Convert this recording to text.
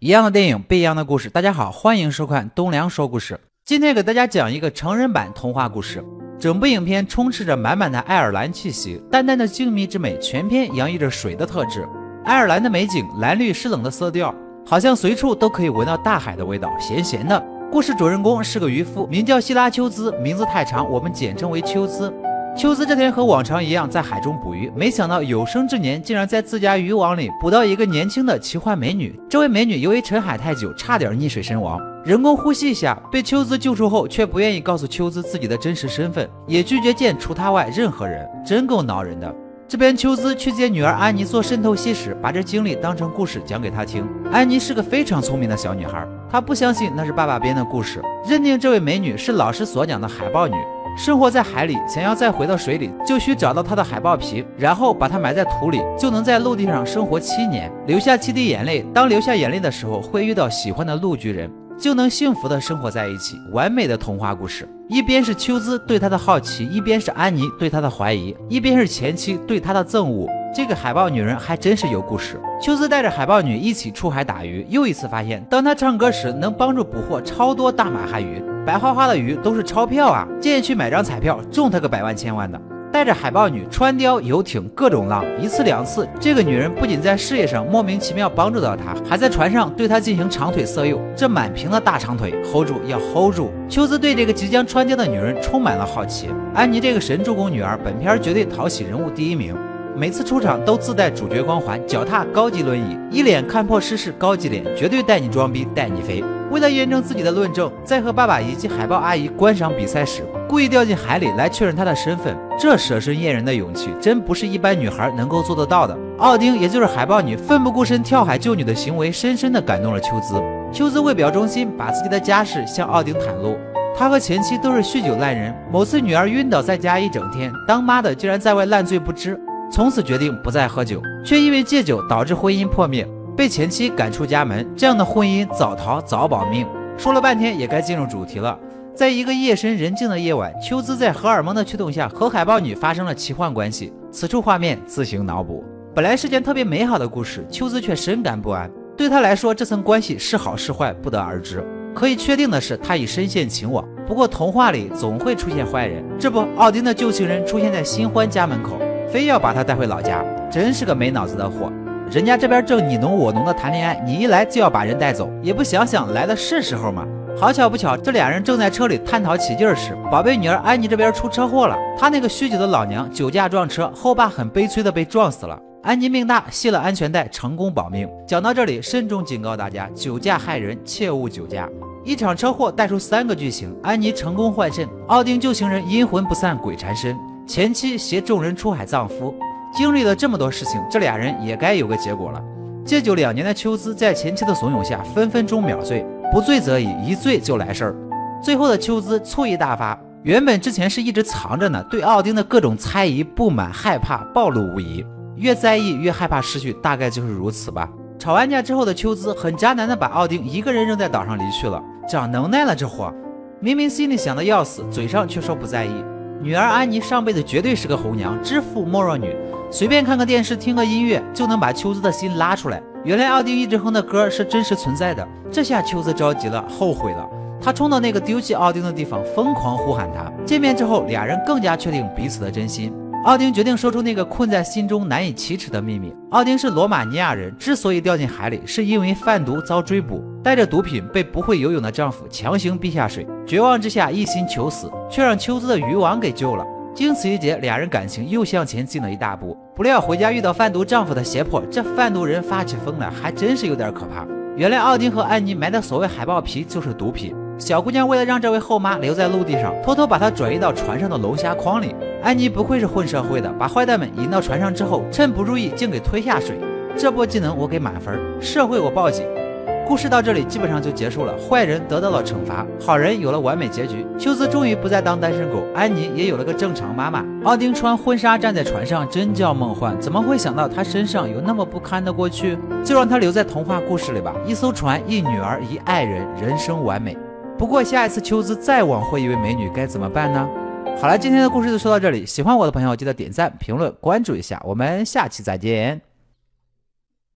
一样的电影，不一样的故事。大家好，欢迎收看东梁说故事。今天给大家讲一个成人版童话故事。整部影片充斥着满满的爱尔兰气息，淡淡的静谧之美，全片洋溢着水的特质。爱尔兰的美景，蓝绿湿冷的色调，好像随处都可以闻到大海的味道，咸咸的。故事主人公是个渔夫，名叫希拉丘兹，名字太长，我们简称为丘兹。秋兹这天和往常一样在海中捕鱼，没想到有生之年竟然在自家渔网里捕到一个年轻的奇幻美女。这位美女由于沉海太久，差点溺水身亡。人工呼吸下，被秋兹救出后，却不愿意告诉秋兹自己的真实身份，也拒绝见除他外任何人，真够恼人的。这边秋兹去接女儿安妮做渗透器时，把这经历当成故事讲给她听。安妮是个非常聪明的小女孩，她不相信那是爸爸编的故事，认定这位美女是老师所讲的海豹女。生活在海里，想要再回到水里，就需找到它的海豹皮，然后把它埋在土里，就能在陆地上生活七年，流下七滴眼泪。当流下眼泪的时候，会遇到喜欢的陆巨人，就能幸福的生活在一起。完美的童话故事。一边是秋兹对他的好奇，一边是安妮对他的怀疑，一边是前妻对他的憎恶。这个海豹女人还真是有故事。秋兹带着海豹女一起出海打鱼，又一次发现，当她唱歌时，能帮助捕获超多大马哈鱼。白花花的鱼都是钞票啊！建议去买张彩票，中他个百万千万的。带着海豹女穿雕游艇，各种浪，一次两次。这个女人不仅在事业上莫名其妙帮助到他，还在船上对他进行长腿色诱。这满屏的大长腿，hold 住，要 hold 住。秋子对这个即将穿貂的女人充满了好奇。安妮这个神助攻女儿，本片绝对讨喜人物第一名。每次出场都自带主角光环，脚踏高级轮椅，一脸看破世事高级脸，绝对带你装逼带你飞。为了验证自己的论证，在和爸爸以及海豹阿姨观赏比赛时，故意掉进海里来确认他的身份。这舍身验人的勇气，真不是一般女孩能够做得到的。奥丁，也就是海豹女，奋不顾身跳海救女的行为，深深地感动了秋兹。秋兹为表忠心，把自己的家事向奥丁袒露。他和前妻都是酗酒烂人，某次女儿晕倒在家一整天，当妈的竟然在外烂醉不知。从此决定不再喝酒，却因为戒酒导致婚姻破灭，被前妻赶出家门。这样的婚姻早逃早保命。说了半天，也该进入主题了。在一个夜深人静的夜晚，秋兹在荷尔蒙的驱动下和海豹女发生了奇幻关系。此处画面自行脑补。本来是件特别美好的故事，秋兹却深感不安。对他来说，这层关系是好是坏不得而知。可以确定的是，他已深陷情网。不过童话里总会出现坏人，这不，奥丁的旧情人出现在新欢家门口。非要把他带回老家，真是个没脑子的货。人家这边正你侬我侬的谈恋爱，你一来就要把人带走，也不想想来的是时候吗？好巧不巧，这俩人正在车里探讨起劲时，宝贝女儿安妮这边出车祸了。她那个酗酒的老娘酒驾撞车，后爸很悲催的被撞死了。安妮命大，系了安全带，成功保命。讲到这里，慎重警告大家：酒驾害人，切勿酒驾。一场车祸带出三个剧情：安妮成功换肾，奥丁旧情人阴魂不散，鬼缠身。前妻携众人出海葬夫，经历了这么多事情，这俩人也该有个结果了。戒酒两年的秋兹在前妻的怂恿下，分分钟秒醉，不醉则已，一醉就来事儿。最后的秋兹醋意大发，原本之前是一直藏着呢，对奥丁的各种猜疑、不满、害怕暴露无遗，越在意越害怕失去，大概就是如此吧。吵完架之后的秋兹很渣男的把奥丁一个人扔在岛上离去了，长能耐了这货，明明心里想的要死，嘴上却说不在意。女儿安妮上辈子绝对是个红娘，知父莫若女，随便看个电视，听个音乐就能把秋子的心拉出来。原来奥丁一直哼的歌是真实存在的，这下秋子着急了，后悔了。他冲到那个丢弃奥丁的地方，疯狂呼喊他。见面之后，俩人更加确定彼此的真心。奥丁决定说出那个困在心中难以启齿的秘密。奥丁是罗马尼亚人，之所以掉进海里，是因为贩毒遭追捕，带着毒品被不会游泳的丈夫强行逼下水，绝望之下一心求死，却让秋兹的渔网给救了。经此一劫，俩人感情又向前进了一大步。不料回家遇到贩毒丈夫的胁迫，这贩毒人发起疯来，还真是有点可怕。原来奥丁和安妮埋的所谓海豹皮就是毒品。小姑娘为了让这位后妈留在陆地上，偷偷把她转移到船上的龙虾筐里。安妮不愧是混社会的，把坏蛋们引到船上之后，趁不注意竟给推下水。这波技能我给满分，社会我报警。故事到这里基本上就结束了，坏人得到了惩罚，好人有了完美结局。秋兹终于不再当单身狗，安妮也有了个正常妈妈。奥丁穿婚纱站在船上，真叫梦幻。怎么会想到他身上有那么不堪的过去？就让他留在童话故事里吧。一艘船，一女儿，一爱人，人生完美。不过下一次秋兹再枉获一位美女该怎么办呢？好了，今天的故事就说到这里。喜欢我的朋友记得点赞、评论、关注一下。我们下期再见。